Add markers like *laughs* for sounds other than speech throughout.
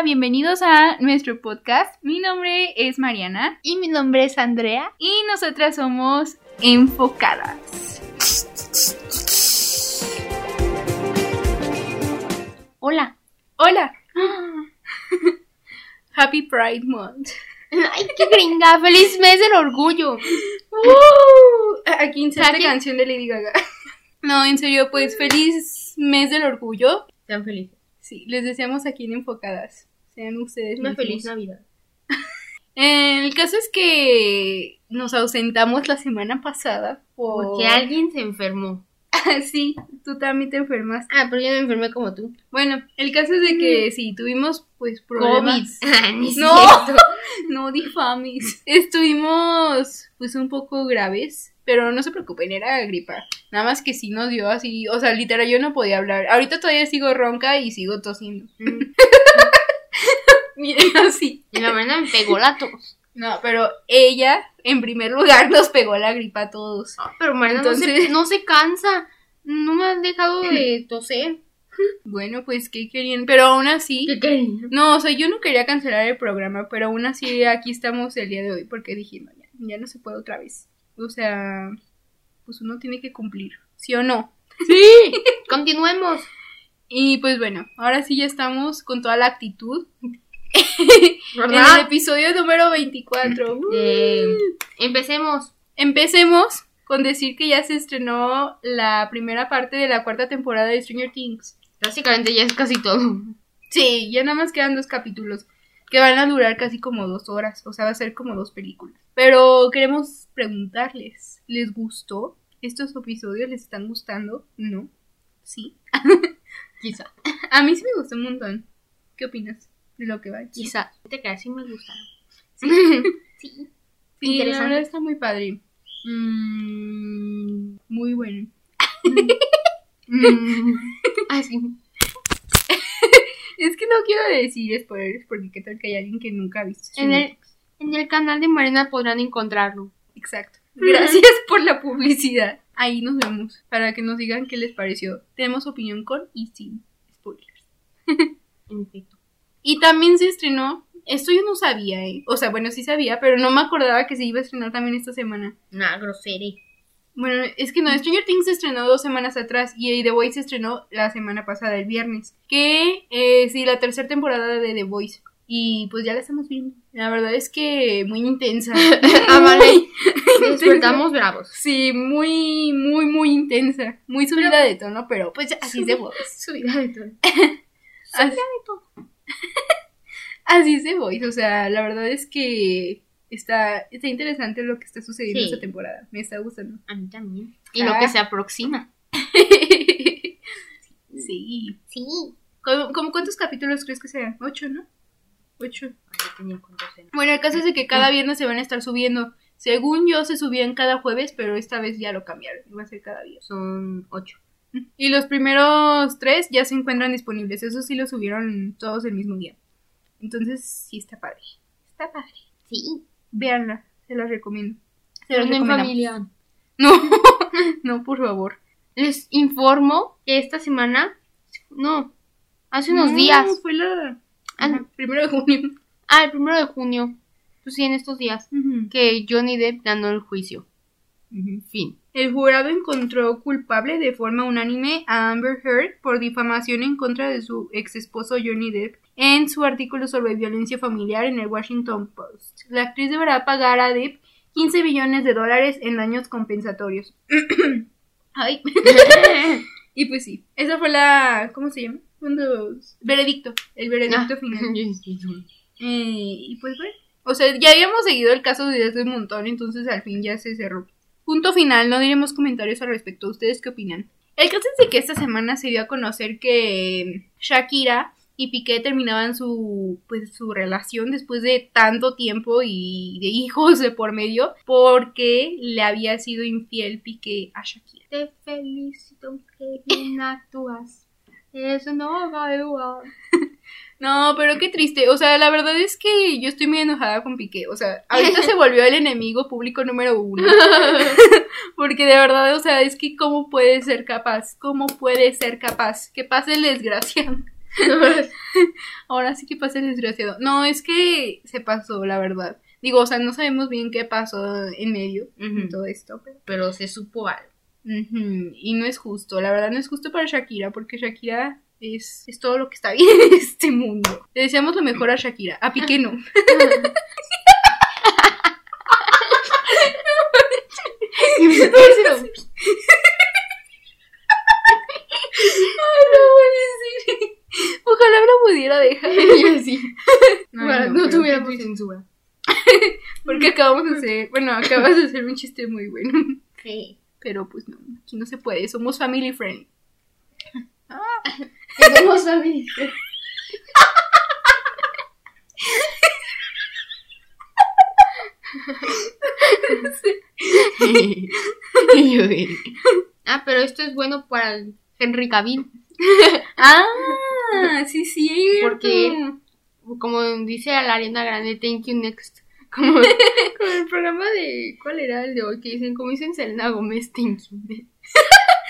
Hola, bienvenidos a nuestro podcast. Mi nombre es Mariana Y mi nombre es Andrea. y nosotras somos enfocadas. Hola. Hola. *gasps* Happy Pride Month. Ay, qué gringa. Feliz mes del orgullo. Aquí inserte Aquí- canción de Lady Gaga. No, en serio, pues feliz mes del orgullo. Tan feliz. Sí, les deseamos aquí en Enfocadas. Sean ustedes Una mismos. feliz Navidad. *laughs* El caso es que nos ausentamos la semana pasada por... Porque alguien se enfermó. *laughs* sí, tú también te enfermaste. Ah, pero yo me enfermé como tú. Bueno, el caso es de que sí, tuvimos pues problemas. *laughs* Ah, ni No. No difames. Estuvimos pues un poco graves, pero no se preocupen, era gripa. Nada más que sí nos dio así, o sea, literal yo no podía hablar. Ahorita todavía sigo ronca y sigo tosiendo. Miren *laughs* así. Y la mañana me pegó la tos. No, pero ella en primer lugar nos pegó la gripa a todos. Ah, pero Mariana no, Entonces- se, no se cansa. No me han dejado de *laughs* toser. Bueno, pues qué querían, pero aún así ¿Qué quería? No, o sea, yo no quería cancelar el programa, pero aún así aquí estamos el día de hoy porque dije, no, ya, ya no se puede otra vez. O sea, pues uno tiene que cumplir, ¿sí o no? Sí. Continuemos. *laughs* Y pues bueno, ahora sí ya estamos con toda la actitud. *laughs* En el episodio número 24. Uh. Eh, empecemos. Empecemos con decir que ya se estrenó la primera parte de la cuarta temporada de Stranger Things. Básicamente ya es casi todo. Sí, ya nada más quedan dos capítulos que van a durar casi como dos horas, o sea, va a ser como dos películas. Pero queremos preguntarles, ¿les gustó? ¿Estos episodios les están gustando? ¿No? ¿Sí? *laughs* Quizá. A mí sí me gustó un montón. ¿Qué opinas lo que va? aquí? Quizá. Te quedas sí me *laughs* gustaron. Sí. Sí, la Interesante. verdad está muy padre. Mm, Muy bueno. mm, *laughs* ah, sí. *laughs* Es que no quiero decir spoilers porque qué tal que hay alguien que nunca ha visto. En el, en el canal de Mariana podrán encontrarlo. Exacto. Gracias por la publicidad. Ahí nos vemos para que nos digan qué les pareció. Tenemos opinión con y sin spoilers. En efecto. Y también se estrenó. Esto yo no sabía, ¿eh? O sea, bueno, sí sabía, pero no me acordaba que se iba a estrenar también esta semana. Nah, grosera. Bueno, es que no, Stranger Things se estrenó dos semanas atrás y The Voice se estrenó la semana pasada, el viernes. Que eh, sí, la tercera temporada de The Voice. Y pues ya la estamos viendo. La verdad es que muy intensa. *laughs* Ah, vale. Despertamos bravos. Sí, muy, muy, muy intensa. Muy subida de tono, pero pues así es The Voice. Subida de todo. *laughs* Así, *laughs* así es The Voice. O sea, la verdad es que está, está interesante lo que está sucediendo Sí. esta temporada. Me está gustando. A mí también. Y Ah. lo que se aproxima. *laughs* sí. Sí. ¿Cómo, cómo cuántos capítulos crees que sean? Ocho, ¿no? Ocho. Ay, tenía. Bueno, el caso es de que cada viernes se van a estar subiendo. Según yo, se subían cada jueves, pero esta vez ya lo cambiaron. Va a ser cada viernes. Son ocho. Y los primeros tres ya se encuentran disponibles. Eso sí lo subieron todos el mismo día. Entonces, sí está padre. Está padre. Sí. Véanla, se las recomiendo. Se las en familia. No, *laughs* no, por favor. Les informo que esta semana. No. Hace unos No, días. Fue la. Ah, Ajá, primero de junio. Ah, el primero de junio. Pues sí, en estos días. Que Johnny Depp ganó el juicio. Fin. El jurado encontró culpable de forma unánime a Amber Heard por difamación en contra de su ex esposo Johnny Depp en su artículo sobre violencia familiar en el Washington Post. La actriz deberá pagar a Depp 15 billones de dólares en daños compensatorios. *coughs* Ay. *laughs* y pues sí, esa fue la. ¿Cómo se llama? Cuando. Veredicto. El veredicto Ah. final. *laughs* Eh, y pues bueno, o sea, ya habíamos seguido el caso desde hace un montón, entonces al fin ya se cerró. Punto final, no diremos comentarios al respecto. ¿Ustedes qué opinan? El caso es de que esta semana se dio a conocer que Shakira y Piqué terminaban su pues su relación después de tanto tiempo y de hijos de por medio porque le había sido infiel Piqué a Shakira. Te felicito que bien actúas. Eso no va a. *laughs* No, pero qué triste. O sea, la verdad es que yo estoy muy enojada con Piqué. O sea, ahorita se volvió el enemigo público número uno. *laughs* Porque de verdad, o sea, es que cómo puede ser capaz, cómo puede ser capaz. Que pase el desgraciado. *laughs* Ahora sí que pasa el desgraciado. No, es que se pasó, la verdad. Digo, o sea, no sabemos bien qué pasó en medio de todo esto, pero... pero se supo algo. Y no es justo, la verdad no es justo para Shakira, porque Shakira es, es todo lo que está bien en este mundo. Le deseamos lo mejor a Shakira, a Piqué no. *laughs* Ay, no puede ser. Ojalá me lo pudiera dejar. sí. No, Para no, no, tuviéramos censura. *laughs* Porque acabamos de hacer, bueno, acabas de hacer un chiste muy bueno. Sí. Pero pues no, aquí no se puede, somos family friend. Somos amigos. ah, pero esto es bueno para el Henry Cavill. Ah, sí, sí. Porque- Como dice a la Ariana Grande, thank you next. Como, como el programa de. ¿Cuál era el de hoy? Que dicen, como dicen Selena Gómez, thank you next.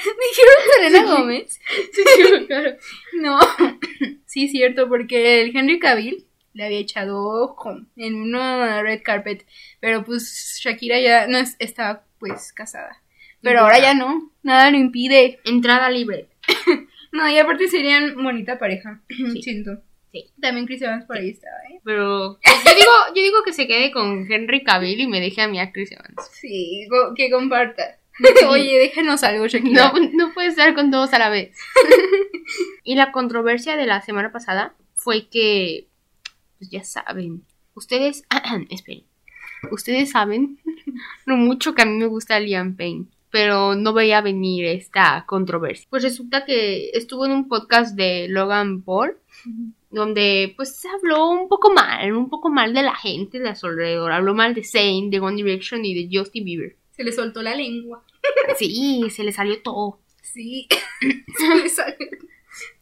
*laughs* ¿Dijeron Selena Gómez? Sí, claro. *laughs* No. *laughs* sí, cierto, porque el Henry Cavill le había echado ojo en una red carpet. Pero pues Shakira ya no es- estaba pues casada. Pero ahora ya no, nada lo impide. Entrada libre. No, y aparte serían bonita pareja. *clears throat* Sí. Siento. Sí. También Chris Evans por ahí estaba, ¿eh? Pero yo digo, yo digo que se quede con Henry Cavill y me deje a mí a Chris Evans. Sí, que comparta. Oye, déjanos algo, Shakira. No, no puede estar con todos a la vez. *laughs* y la controversia de la semana pasada fue que, pues ya saben, ustedes, *clears throat* esperen, ustedes saben *laughs* lo mucho que a mí me gusta Liam Payne, pero no veía venir esta controversia. Pues resulta que estuvo en un podcast de Logan Paul, donde pues se habló un poco mal, un poco mal de la gente de a su alrededor, habló mal de Zayn, de One Direction y de Justin Bieber. Se le soltó la lengua. Sí, se le salió todo. Sí. *coughs* Se le salió.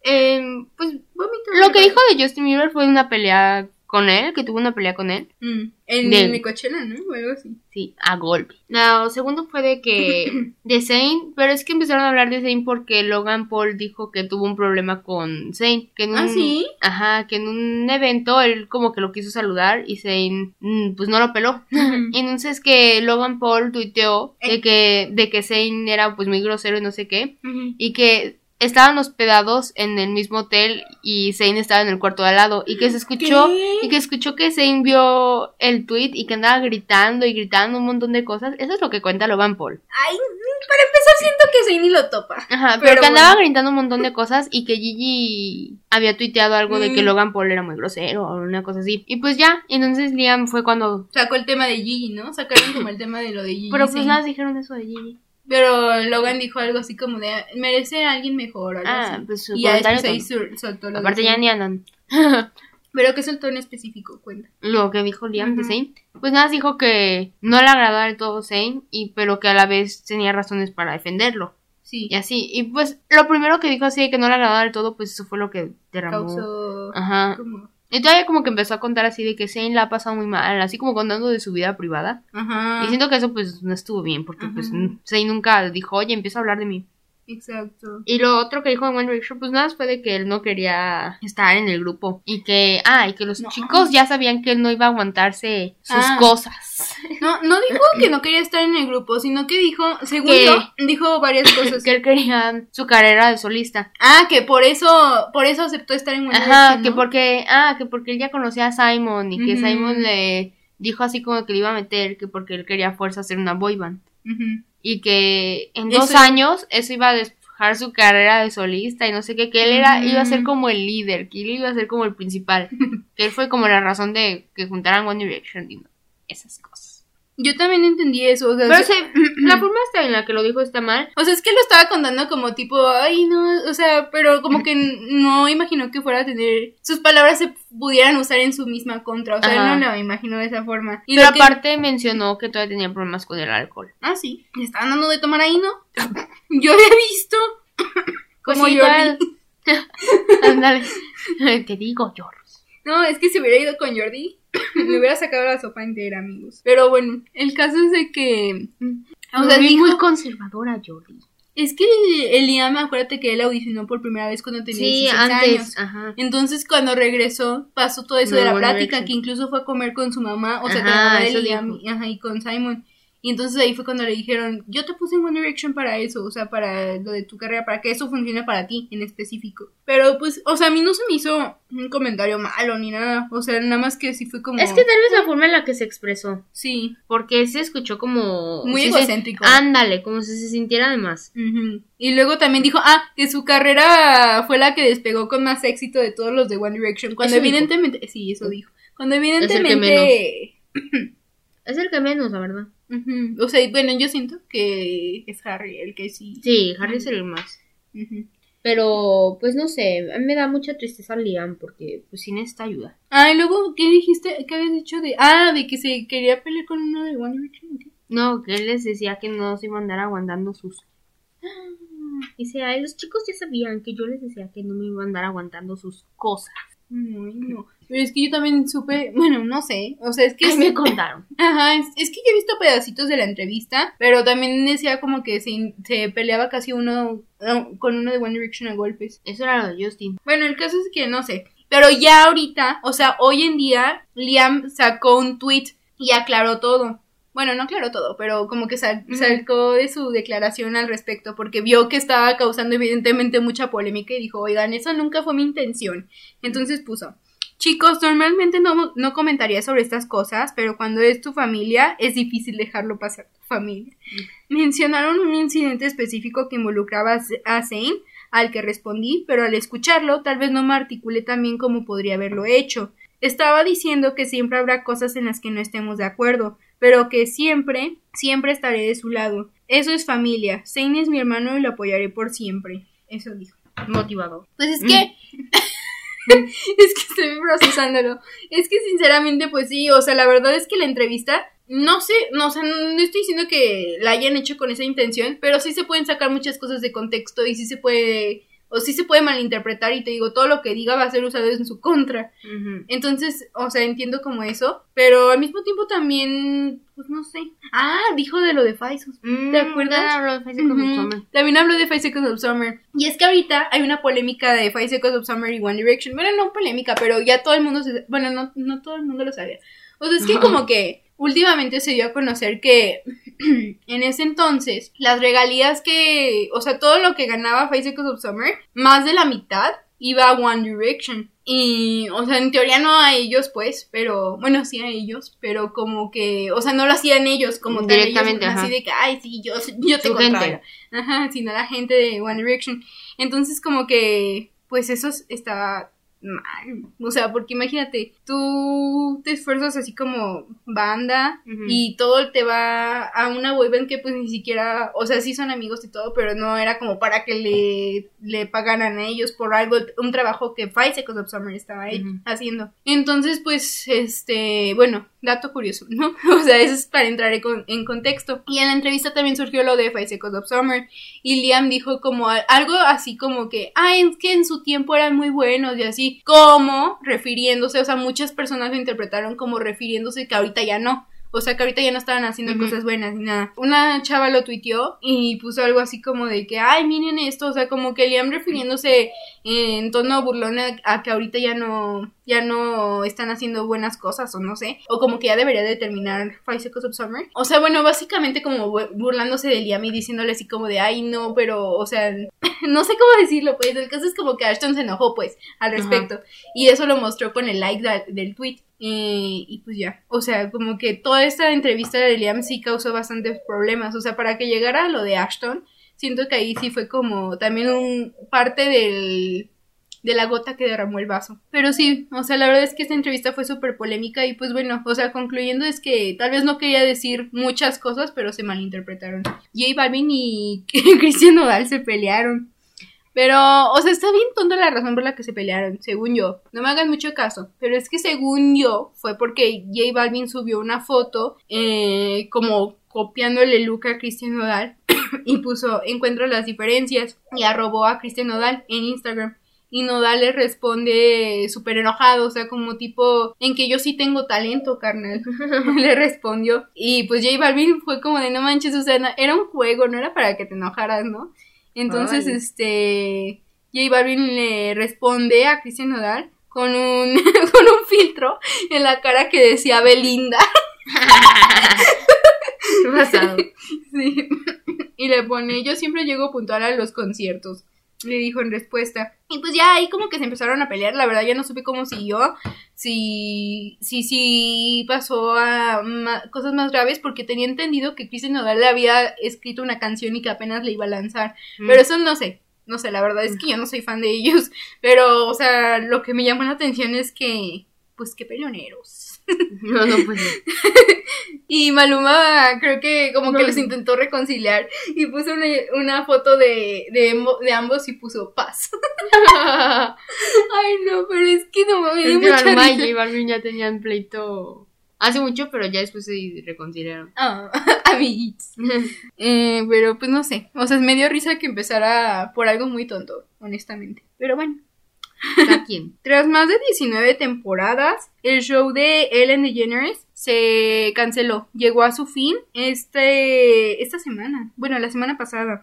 Em, pues Vómito. lo que dijo de Justin Bieber fue una pelea con él, que tuvo una pelea con él. Mm, en De- Coachella, ¿no? O algo así. Sí, a golpe. Lo segundo fue de que *clears throat* de Zayn, pero es que empezaron a hablar de Zayn porque Logan Paul dijo que tuvo un problema con Zayn, que en un ¿Ah, sí? ajá, que en un evento él como que lo quiso saludar y Zayn mm, pues no lo peló. Y *laughs* entonces que Logan Paul tuiteó de que de que Zayn era pues muy grosero y no sé qué y que estaban hospedados en el mismo hotel y Zayn estaba en el cuarto de al lado y que se escuchó ¿Qué? y que escuchó que Zayn vio el tweet y que andaba gritando y gritando un montón de cosas. Eso es lo que cuenta Logan Paul. Ay, para empezar siento que Zayn ni lo topa. Ajá, pero, Pero que andaba gritando un montón de cosas y que Gigi había tuiteado algo de que Mm. Logan Paul era muy grosero o una cosa así. Y pues ya, entonces Liam fue cuando... Sacó el tema de Gigi, ¿no? Sacaron como el tema de lo de Gigi. Pero pues nada, dijeron eso de Gigi. Pero Logan dijo algo así como de merece a alguien mejor o algo Ah, así. pues su y ya después ahí soltó lo de Aparte ya Zayn. ni andan. *laughs* Pero que soltó en específico, cuenta. lo que dijo Liam de. Zayn, pues nada, dijo que no le agradaba del todo Zayn, y, pero que a la vez tenía razones para defenderlo. Sí. Y así, y pues lo primero que dijo así de que no le agradaba del todo, pues eso fue lo que derramó. Causó Ajá. como... Y todavía como que empezó a contar así de que Zayn la ha pasado muy mal, así como contando de su vida privada. Ajá. Y siento que eso pues no estuvo bien, porque pues. Zayn nunca dijo, oye, empieza a hablar de mí. Exacto. Y lo otro que dijo en One Direction, pues nada, fue de que él no quería estar en el grupo. Y que, ah, y que los No. chicos ya sabían que él no iba a aguantarse sus Ah. cosas. *laughs* No, no dijo que no quería estar en el grupo, sino que dijo, según Que- yo, dijo varias cosas. que él quería su carrera de solista. Ah, que por eso, por eso aceptó estar en One Ajá, Direction, que ¿no? porque, ah, que porque él ya conocía a Simon y que. Simon le dijo así como que le iba a meter, que porque él quería a fuerza hacer una boy band. Y que en Eso- dos años eso iba a despejar su carrera de solista y no sé qué, que él era, iba a ser como el líder, que él iba a ser como el principal. *laughs* que él fue como la razón de que juntaran One Direction y esas cosas. Yo también entendí eso. O sea, Pero se- *clears throat* la forma hasta en la que lo dijo está mal. o sea, es que lo estaba contando como tipo, ay, no, o sea, pero como que *clears throat* no imaginó que fuera a tener, sus palabras se pudieran usar en su misma contra, o sea, Ajá. él no lo imaginó de esa forma. Y Pero lo que- aparte mencionó que todavía tenía problemas con el alcohol. Ah, sí, le estaban dando de tomar ahí, ¿no? *laughs* Yo había visto *laughs* Pues como tal. *laughs* Ándale. Te digo, George. No, es que si hubiera ido con Jordi, *coughs* le hubiera sacado la sopa entera, amigos. Pero bueno, el caso es de que... O sea, dijo- muy conservadora, Jordi. Es que el Liam, acuérdate que él audicionó por primera vez cuando tenía Sí, 16 antes. años. Ajá. Entonces, cuando regresó, pasó todo eso No, de la plática, que incluso fue a comer con su mamá, o sea, con la mamá de eso Liam dijo. y, ajá, y con Simon. Y entonces ahí fue cuando le dijeron, yo te puse en One Direction para eso, o sea, para lo de tu carrera, para que eso funcione para ti en específico. Pero pues, o sea, a mí no se me hizo un comentario malo ni nada, o sea, nada más que sí fue como... Es que tal vez la forma en la que se expresó. Sí, Porque se escuchó como. Muy se- egocéntrico. ándale, como si se sintiera de más. Ujú. Y luego también dijo, ah, que su carrera fue la que despegó con más éxito de todos los de One Direction. Cuando Eso dijo. evidentemente, sí, eso dijo. Cuando evidentemente... Es *clears throat* el que menos, la verdad. O sea, bueno, yo siento que es Harry el que sí. Sí, Harry es el más. Pero, pues no sé, a mí me da mucha tristeza Liam porque, pues, sí necesita ayuda. Ah, y luego, ¿qué dijiste? ¿Qué habías dicho de...? Ah, de que se quería pelear con uno de One Direction. ¿o qué? No, que él les decía que no se iba a andar aguantando sus. *gasps* Dice, ay, los chicos ya sabían que yo les decía que no me iba a andar aguantando sus cosas. No. Pero es que yo también supe, bueno, no sé, o sea, es que... Que me *laughs* contaron. Ajá, es, es que yo he visto pedacitos de la entrevista, pero también decía como que se, se peleaba casi uno no, con uno de One Direction a golpes. Eso era lo de Justin. Bueno, el caso es que no sé. Pero ya ahorita, o sea, hoy en día, Liam sacó un tweet y aclaró todo. Bueno, no aclaró todo, pero como que sal- de su declaración al respecto, porque vio que estaba causando evidentemente mucha polémica y dijo, oigan, eso nunca fue mi intención. Entonces puso, chicos, normalmente no, no comentaría sobre estas cosas, pero cuando es tu familia, es difícil dejarlo pasar tu familia. Mencionaron un incidente específico que involucraba a Zane, al que respondí, pero al escucharlo tal vez no me articulé tan bien como podría haberlo hecho. Estaba diciendo que siempre habrá cosas en las que no estemos de acuerdo, pero que siempre, siempre estaré de su lado. Eso es familia. Zane es mi hermano y lo apoyaré por siempre. Eso dijo. Motivador. Pues es que. *laughs* es que estoy procesándolo. Es que sinceramente, pues sí, o sea, la verdad es que la entrevista. No sé, no, o sea, no estoy diciendo que la hayan hecho con esa intención, pero sí se pueden sacar muchas cosas de contexto y sí se puede, o sí se puede malinterpretar y te digo, todo lo que diga va a ser usado en su contra. Entonces, o sea, entiendo como eso, pero al mismo tiempo también, pues no sé. Ah, dijo de lo de Faisos. Mm, ¿Te acuerdas? ya habló de Ujú. Summer. También habló de Five Seconds of Summer. Y es que ahorita hay una polémica de Five Seconds of Summer y One Direction. Bueno, no polémica, pero ya todo el mundo se... Bueno, no, no todo el mundo lo sabía. O sea, es que como que últimamente se dio a conocer que *clears throat* en ese entonces las regalías que... O sea, todo lo que ganaba Seconds of Summer, más de la mitad iba a One Direction. Y, o sea, en teoría no a ellos, pues, pero, bueno, sí a ellos, pero como que, o sea, no lo hacían ellos como tal, ellos, Directamente, ajá. así de que, ay, sí, yo, yo te gente. Ajá, sino la gente de One Direction. Entonces, como que, pues eso es- está mal. O sea, porque imagínate, tú te esfuerzas así como banda y todo te va a una boyband que pues ni siquiera, o sea, sí son amigos y todo, pero no era como para que le, le pagaran a ellos por algo, un trabajo que Five Seconds of Summer estaba ahí haciendo. Entonces, pues, este, bueno, dato curioso, ¿no? *laughs* O sea, eso es para entrar en, con- en contexto. Y en la entrevista también surgió lo de Five Seconds of Summer. Y Liam dijo como algo así como que, ah, es que en su tiempo eran muy buenos y así, como refiriéndose, o sea, muchas personas lo interpretaron como refiriéndose que ahorita ya no. O sea, que ahorita ya no estaban haciendo cosas buenas ni nada. Una chava lo tuiteó y puso algo así como de que, ay, miren esto, o sea, como que Liam refiriéndose en tono burlón a, a que ahorita ya no, ya no están haciendo buenas cosas o no sé, o como que ya debería de terminar Five Seconds of Summer. O sea, bueno, básicamente como bu- burlándose de Liam y diciéndole así como de, ay, no, pero, o sea, *laughs* no sé cómo decirlo, pues, el caso es como que Ashton se enojó, pues, al respecto, y eso lo mostró con el like del tweet. Eh, y pues ya, o sea, como que toda esta entrevista de Liam sí causó bastantes problemas, o sea, para que llegara a lo de Ashton, siento que ahí sí fue como también un parte del de la gota que derramó el vaso. Pero sí, o sea, la verdad es que esta entrevista fue súper polémica y pues bueno, o sea, concluyendo es que tal vez no quería decir muchas cosas, pero se malinterpretaron. J Balvin y *laughs* Cristian Nodal se pelearon. Pero, o sea, está bien tonta la razón por la que se pelearon, según yo. No me hagan mucho caso. Pero es que según yo, fue porque J Balvin subió una foto eh, como copiándole look a Cristian Nodal *clears throat* y puso encuentro las diferencias y arrobó a Cristian Nodal en Instagram. Y Nodal le responde súper enojado, o sea, como tipo, en que yo sí tengo talento, carnal. *laughs* le respondió. Y pues J Balvin fue como de no manches, o sea, era un juego, no era para que te enojaras, ¿no? Entonces, Ay. este, J Balvin le responde a Cristian Nodal con un, *laughs* con un filtro en la cara que decía Belinda. *laughs* ¿Qué pasado? *laughs* Sí. Y le pone, yo siempre llego puntual a los conciertos. Le dijo en respuesta. Y pues ya ahí como que se empezaron a pelear. La verdad ya no supe cómo siguió. Si, si, si pasó a cosas más graves porque tenía entendido que Cristian Nodal le había escrito una canción y que apenas le iba a lanzar. Pero eso no sé. No sé, la verdad es que yo no soy fan de ellos. *laughs* Pero, o sea, lo que me llamó la atención es que, pues qué peleoneros. No, no, pues. *laughs* Y Maluma creo que como que los intentó reconciliar y puso una, una foto de, de, ambos y puso paz. *laughs* Ay, no, pero es que no me dio Es que Maluma y. J Balvin ya tenían pleito hace mucho, pero ya después se reconciliaron. Ah, *laughs* amiguitos. Eh, pero pues no sé, o sea, me dio risa que empezara por algo muy tonto, honestamente. Pero bueno. Tras más de 19 temporadas, el show de Ellen DeGeneres se canceló. Llegó a su fin este esta semana. Bueno, la semana pasada.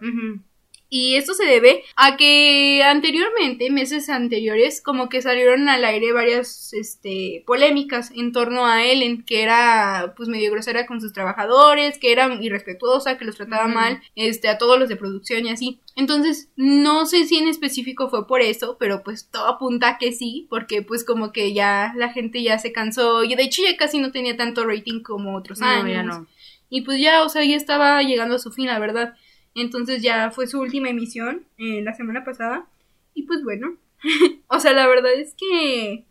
Y esto se debe a que anteriormente, meses anteriores, como que salieron al aire varias este, polémicas en torno a Ellen, que era pues medio grosera con sus trabajadores, que era irrespetuosa, que los trataba mal, este, a todos los de producción y así. Entonces, no sé si en específico fue por eso, pero pues todo apunta a que sí, porque pues como que ya la gente ya se cansó, y de hecho ya casi no tenía tanto rating como otros No, años. ya no. Y pues ya, o sea, ya estaba llegando a su fin, la verdad. Entonces ya fue su última emisión eh, la semana pasada. Y pues bueno, *laughs* o sea, la verdad es que,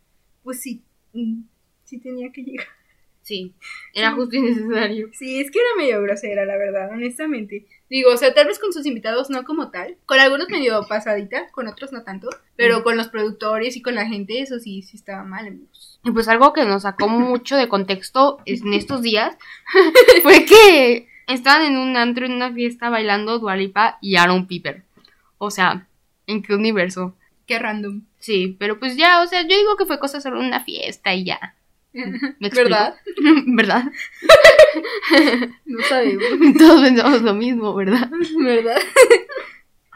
pues sí, mm, sí tenía que llegar. Sí, era justo y necesario. Sí, es que era medio grosera, la verdad, honestamente. Digo, o sea, tal vez con sus invitados no como tal. Con algunos medio pasadita, con otros no tanto. Pero Mm. con los productores y con la gente, eso sí, sí estaba mal, amigos. Y pues algo que nos sacó mucho de contexto en estos días *laughs* fue que estaban en un antro, en una fiesta, bailando Dualipa y Aaron Piper. O sea, ¿en qué universo? Qué random. Sí, pero pues ya, o sea, yo digo que fue cosa solo una fiesta y ya. *laughs* ¿Verdad? *laughs* ¿Verdad? *laughs* No sabemos. Todos pensamos lo mismo, ¿verdad? ¿Verdad?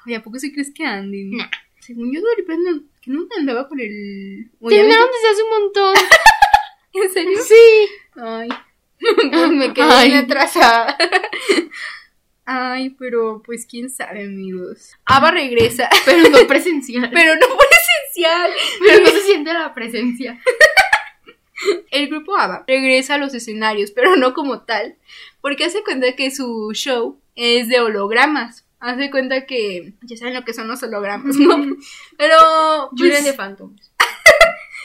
Oye, ¿a poco sí crees que? Nah. Según yo, Doripa no, que nunca andaba con el... Terminaron desde hace un montón. ¿En serio? Sí. Ay, *laughs* me quedé Ay. bien atrasada. *laughs* Ay, pero pues quién sabe, amigos. Ava regresa, *laughs* Pero no presencial. pero no presencial. Pero no se siente la presencia. El grupo ABBA regresa a los escenarios, pero no como tal, porque hace cuenta que su show es de hologramas. Hace cuenta que ya saben lo que son los hologramas, ¿no? Pero pues, Julian de Phantoms.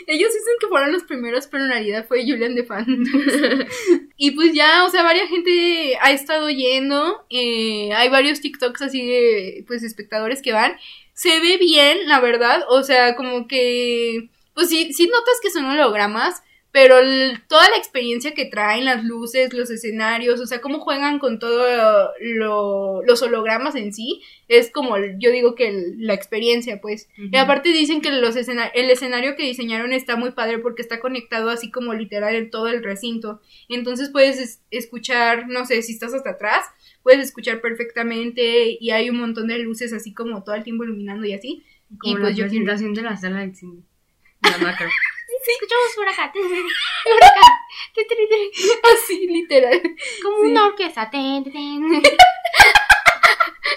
Ellos dicen que fueron los primeros, pero en realidad fue Julian de Phantoms. *laughs* y pues ya, o sea, varias gente ha estado yendo, eh, hay varios TikToks así de, pues, espectadores que van. Se ve bien, la verdad, o sea, como que, pues sí, sí notas que son hologramas, pero el- toda la experiencia que traen, las luces, los escenarios, o sea, cómo juegan con todo lo- los hologramas en sí, es como, el- yo digo que el- la experiencia, pues. Y aparte dicen que los escena- el escenario que diseñaron está muy padre porque está conectado así como literal en todo el recinto. Entonces puedes es- escuchar, no sé, si estás hasta atrás, puedes escuchar perfectamente y hay un montón de luces así como todo el tiempo iluminando y así. Como y la pues yo quiero- presentación de la sala cine. La macro. *laughs* Escuchamos por acá, por acá, así literal. Como Sí. una orquesta. Ten, ten, ten.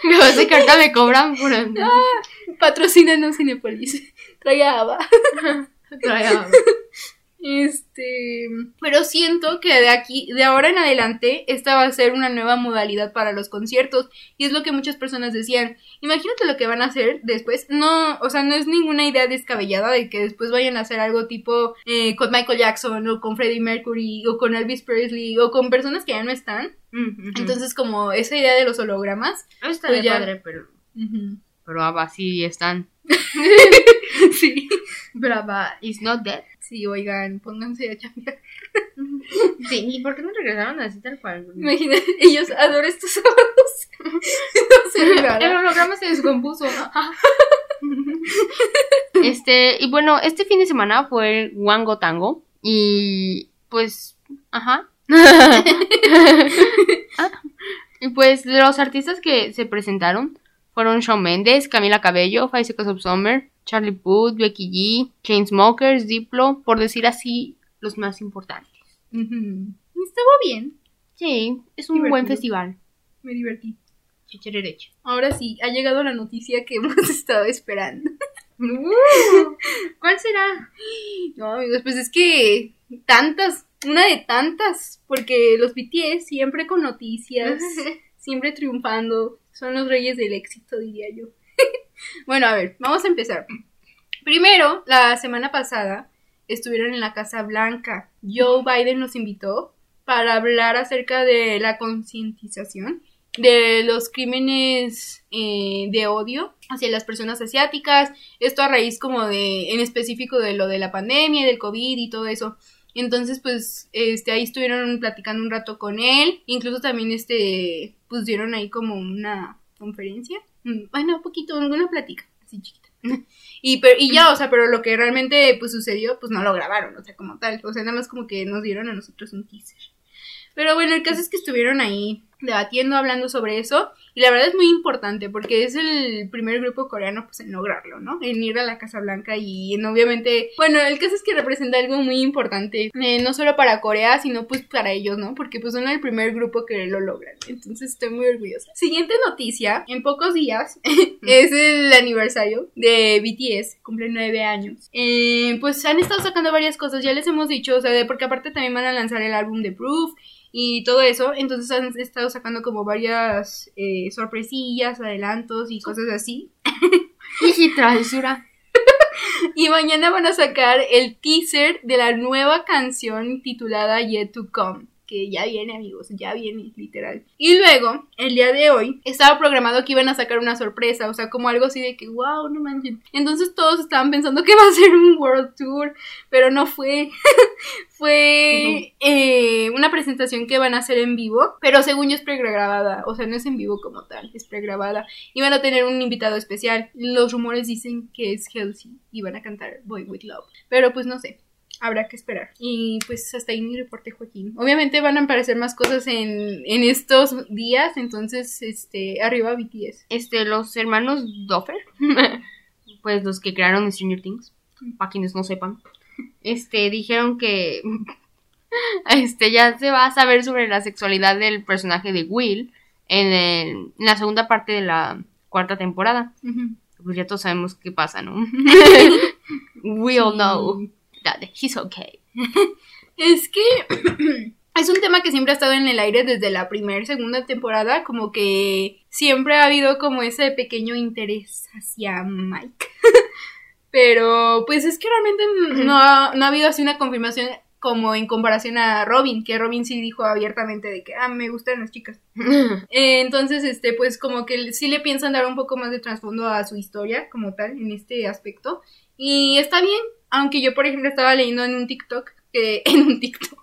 Me *laughs* va a ahorita me cobran por Patrocínanos Cinepolis. Trae a Ava. Traía- Este, pero siento que de aquí, de ahora en adelante, esta va a ser una nueva modalidad para los conciertos y es lo que muchas personas decían. Imagínate lo que van a hacer después. No, o sea, no es ninguna idea descabellada de que después vayan a hacer algo tipo eh, con Michael Jackson o con Freddie Mercury o con Elvis Presley o con personas que ya no están. Mm. Entonces, como esa idea de los hologramas. Está pues de ya- padre, pero. Pero Ava sí están. *laughs* sí. Pero Ava is not dead. Sí, oigan, pónganse a chambear. Sí, ¿y por qué no regresaron así tal cual? Imagínate, ellos adoran estos sábados. no sé, El holograma se descompuso. este, y bueno, este fin de semana fue el Wango Tango. Y pues, ajá. *laughs* Ah, y pues los artistas que se presentaron fueron Shawn Mendes, Camila Cabello, Five Seconds of Summer, Charlie Puth, Becky G, Chainsmokers, Diplo, por decir así, los más importantes. Estuvo bien. Sí, es un buen festival. Me divertí. Chicherereche. Ahora sí, ha llegado la noticia que *laughs* hemos estado esperando. ¿Cuál será? No, amigos, pues es que tantas, una de tantas, porque los BTS siempre con noticias, *laughs* siempre triunfando, son los reyes del éxito, diría yo. *laughs* bueno, a ver, vamos a empezar. Primero, la semana pasada estuvieron en la Casa Blanca. Joe Biden nos invitó para hablar acerca de la concientización de los crímenes eh, de odio hacia las personas asiáticas. Esto a raíz como de, en específico de lo de la pandemia y del COVID y todo eso. Entonces, pues, este, ahí estuvieron platicando un rato con él. Incluso también, este, pues dieron ahí como una conferencia. Mm, Bueno, un poquito, una plática, así chiquita. *laughs* Y, pero, y ya, o sea, pero lo que realmente, pues, sucedió, pues no lo grabaron, o sea, como tal. O sea, nada más como que nos dieron a nosotros un teaser. Pero bueno, el caso es que estuvieron ahí debatiendo, hablando sobre eso. Y la verdad es muy importante porque es el primer grupo coreano pues en lograrlo, ¿no? En ir a la Casa Blanca y en obviamente... Bueno, el caso es que representa algo muy importante, eh, no solo para Corea, sino pues para ellos, ¿no? Porque pues son el primer grupo que lo logran. Entonces estoy muy orgullosa. Siguiente noticia, en pocos días *laughs* es el aniversario de BTS, cumple nueve años. Eh, pues han estado sacando varias cosas, ya les hemos dicho, o sea, de- porque aparte también van a lanzar el álbum de Proof y todo eso, entonces han estado sacando como varias eh, sorpresillas, adelantos y cosas así. Y travesura. *laughs* Y mañana van a sacar el teaser de la nueva canción titulada Yet to Come. Que ya viene, amigos, ya viene, literal. Y luego, el día de hoy, estaba programado que iban a sacar una sorpresa, o sea, como algo así de que, wow, no manches. Entonces todos estaban pensando que *laughs* iba a ser un World Tour, pero no fue. *laughs* fue eh, una presentación que van a hacer en vivo, pero según yo es pregrabada, o sea, no es en vivo como tal, es pregrabada. Y van a tener un invitado especial. Los rumores dicen que es Halsey y van a cantar Boy With Love. Pero pues no sé. Habrá que esperar. Y pues hasta ahí mi reporte, Joaquín. Obviamente van a aparecer más cosas en, en estos días. Entonces, este, arriba BTS. Este, los hermanos Doffer, *laughs* pues los que crearon Stranger Things, para quienes no sepan, este, dijeron que *laughs* este ya se va a saber sobre la sexualidad del personaje de Will en, el- en la segunda parte de la cuarta temporada. Pues ya todos sabemos qué pasa, ¿no? *laughs* We all know that he's okay. *laughs* Es que *clears throat* es un tema que siempre ha estado en el aire desde la primera, segunda temporada, como que siempre ha habido como ese pequeño interés hacia Mike. *laughs* Pero pues es que realmente no ha, no ha habido así una confirmación como en comparación a Robin, que Robin sí dijo abiertamente de que, ah, me gustan las chicas. *laughs* Eh, entonces, este, pues como que sí le piensan dar un poco más de trasfondo a su historia como tal en este aspecto. Y está bien, aunque yo, por ejemplo, estaba leyendo en un TikTok, que *laughs* en un TikTok,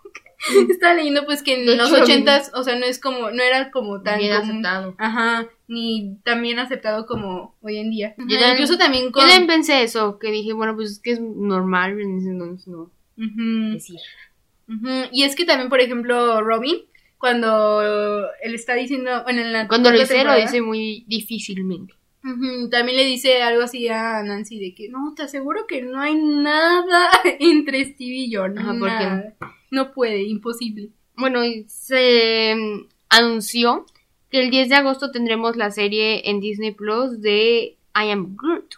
estaba leyendo pues que en De los hecho, ochentas, o sea, no es como, no era como tan Bien común. aceptado. Ajá, ni tan bien aceptado como hoy en día. Yo Ajá, incluso también Yo con... también pensé eso, que dije, bueno, pues es que es normal, en ese entonces no Ujú. decir. Y es que también, por ejemplo, Robin, cuando él está diciendo, bueno, en la Cuando lo hice, lo dice muy difícilmente. También le dice algo así a Nancy de que no, te aseguro que no hay nada *laughs* entre Steve y yo, Ajá, ¿por qué? nada. No puede, imposible. Bueno, y se mm, anunció que el 10 de agosto tendremos la serie en Disney Plus de I Am Groot.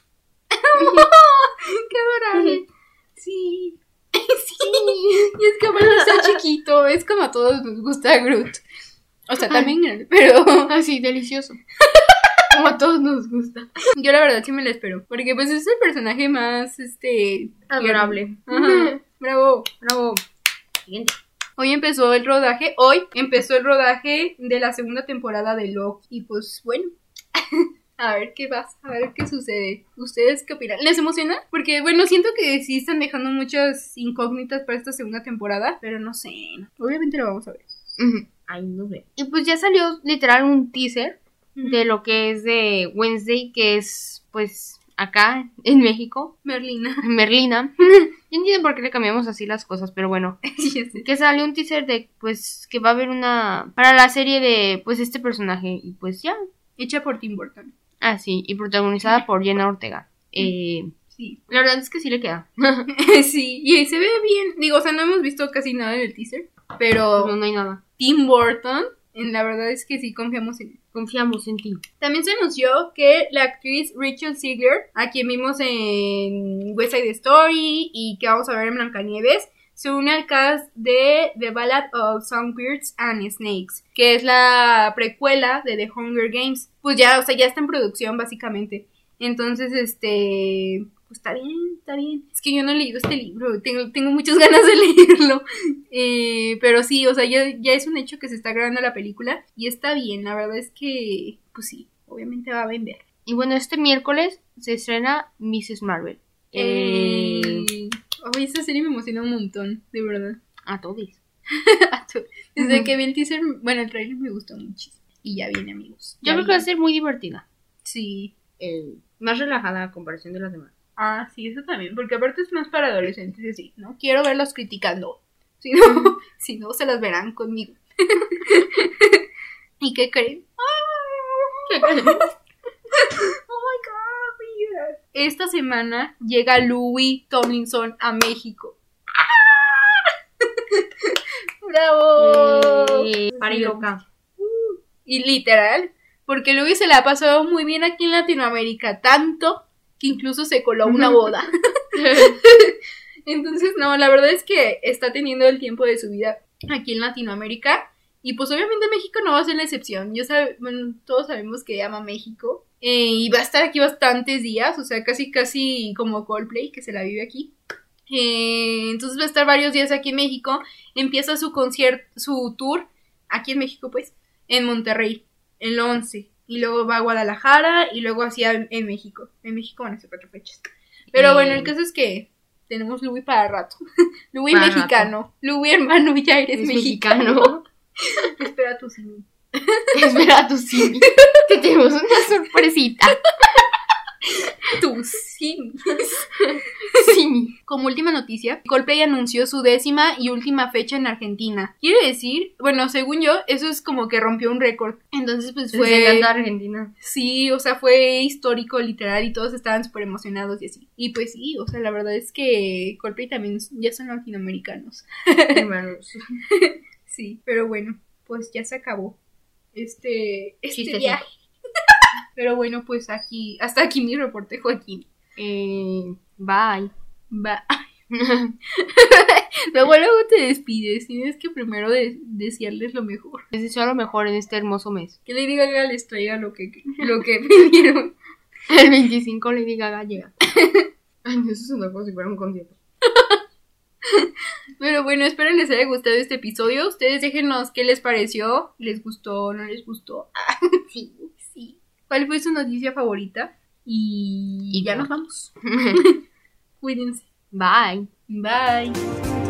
*laughs* ¡Qué adorable! Sí. *laughs* sí. Y es que bueno, está chiquito, es como a todos nos gusta Groot. O sea, también pero Así, delicioso. Como a todos nos gusta. yo la verdad sí me la espero. Porque pues es el personaje más, este... Adorable. Ajá. *laughs* Bravo. Bravo. Siguiente. Hoy empezó el rodaje, hoy empezó el rodaje de la segunda temporada de Loki. Y pues bueno, *laughs* a ver qué pasa, a ver qué sucede. ¿Ustedes qué opinan? ¿Les emociona? Porque bueno, siento que sí están dejando muchas incógnitas para esta segunda temporada, pero no sé. Obviamente lo vamos a ver. Ujú. Ahí nos vemos. Y pues ya salió literal un teaser de lo que es de Wednesday, que es pues acá en México, Merlina. *laughs* Merlina. Yo entiendo por qué le cambiamos así las cosas, pero bueno. *laughs* Sí. Que salió un teaser de pues que va a haber una para la serie de pues este personaje y pues ya. Hecha por Tim Burton. Ah, sí, y protagonizada por Jenna *laughs* Ortega. Eh, Sí. la verdad es que sí le queda. sí, y se ve bien. Digo, o sea, no hemos visto casi nada en el teaser. Pero No, no hay nada. Tim Burton, la verdad es que sí confiamos en él. Confiamos en ti. También se anunció que la actriz Rachel Ziegler, a quien vimos en West Side Story y que vamos a ver en Blancanieves, se une al cast de The Ballad of Songbirds and Snakes, que es la precuela de The Hunger Games. Pues ya, o sea, ya está en producción básicamente. Entonces, este, pues está bien, está bien. Es que yo no he leído este libro, tengo, tengo muchas *laughs* ganas de leerlo. Eh, pero sí, o sea, ya, ya es un hecho que se está grabando la película y está bien, la verdad es que, pues sí, obviamente va a vender. Y bueno, este miércoles se estrena Mrs. Marvel. Eh, Eh, Ay, esa serie me emociona un montón, de verdad. *laughs* a todos. Desde Ujú. que vi el teaser, bueno, el trailer me gustó muchísimo. Y ya viene, amigos. Yo creo que va a ser muy divertida. Sí. Eh, más relajada a comparación de las demás. Ah, sí, eso también, porque aparte es más para adolescentes y así, ¿no? Quiero verlos criticando. *laughs* Si no, si no, se las verán conmigo. *laughs* ¿Y qué creen? ¿Qué crees? Oh my god, mira. Esta semana llega Louis Tomlinson a México. *laughs* ¡Bravo! Eh, loca. Y literal, porque Louis se la ha pasado muy bien aquí en Latinoamérica, tanto que incluso se coló una boda. *laughs* Entonces, no, la verdad es que está teniendo el tiempo de su vida aquí en Latinoamérica. Y pues obviamente México no va a ser la excepción. Yo bueno, todos sabemos que ama México. Eh, y va a estar aquí bastantes días, o sea, casi casi como Coldplay, que se la vive aquí. Eh, entonces va a estar varios días aquí en México. Empieza su concierto, su tour, aquí en México, pues, en Monterrey, el 11. Y luego va a Guadalajara y luego hacia en, en México. En México van a ser cuatro fechas. Pero bueno, el caso es que tenemos Louis para rato. *laughs* Louis Para mexicano. Louis hermano, ya eres Es mexicano. mexicano. *laughs* Espera tu sí. *laughs* Espera tu sí. Te tenemos una sorpresita. *laughs* Tu sí. *laughs* Sí. Como última noticia, Coldplay anunció su décima y última fecha en Argentina. Quiere decir, bueno, según yo, eso es como que rompió un récord. Entonces, pues Les fue. Argentina. Sí, o sea, fue histórico, literal, y todos estaban súper emocionados y así. Y pues sí, o sea, la verdad es que Coldplay también ya son latinoamericanos. Hermanos. *laughs* Sí, pero bueno, pues ya se acabó este, este Chistecito. viaje. Pero bueno, pues aquí, hasta aquí mi reporte, Joaquín. Eh, bye. Va. *laughs* luego, luego te despides. Tienes que primero de- desearles lo mejor. Les deseo lo mejor en este hermoso mes. Que Lady Gaga les traiga lo que, lo que *laughs* pidieron. El 25 Lady Gaga llega. Ay, eso es una cosa si fuera un concierto. *laughs* Pero bueno, espero les haya gustado este episodio. Ustedes déjenos qué les pareció. ¿Les gustó? ¿No les gustó? Ah, sí. ¿Cuál fue su noticia favorita? Y, Y ya ya. nos vamos. *laughs* *laughs* Cuídense. Bye. Bye.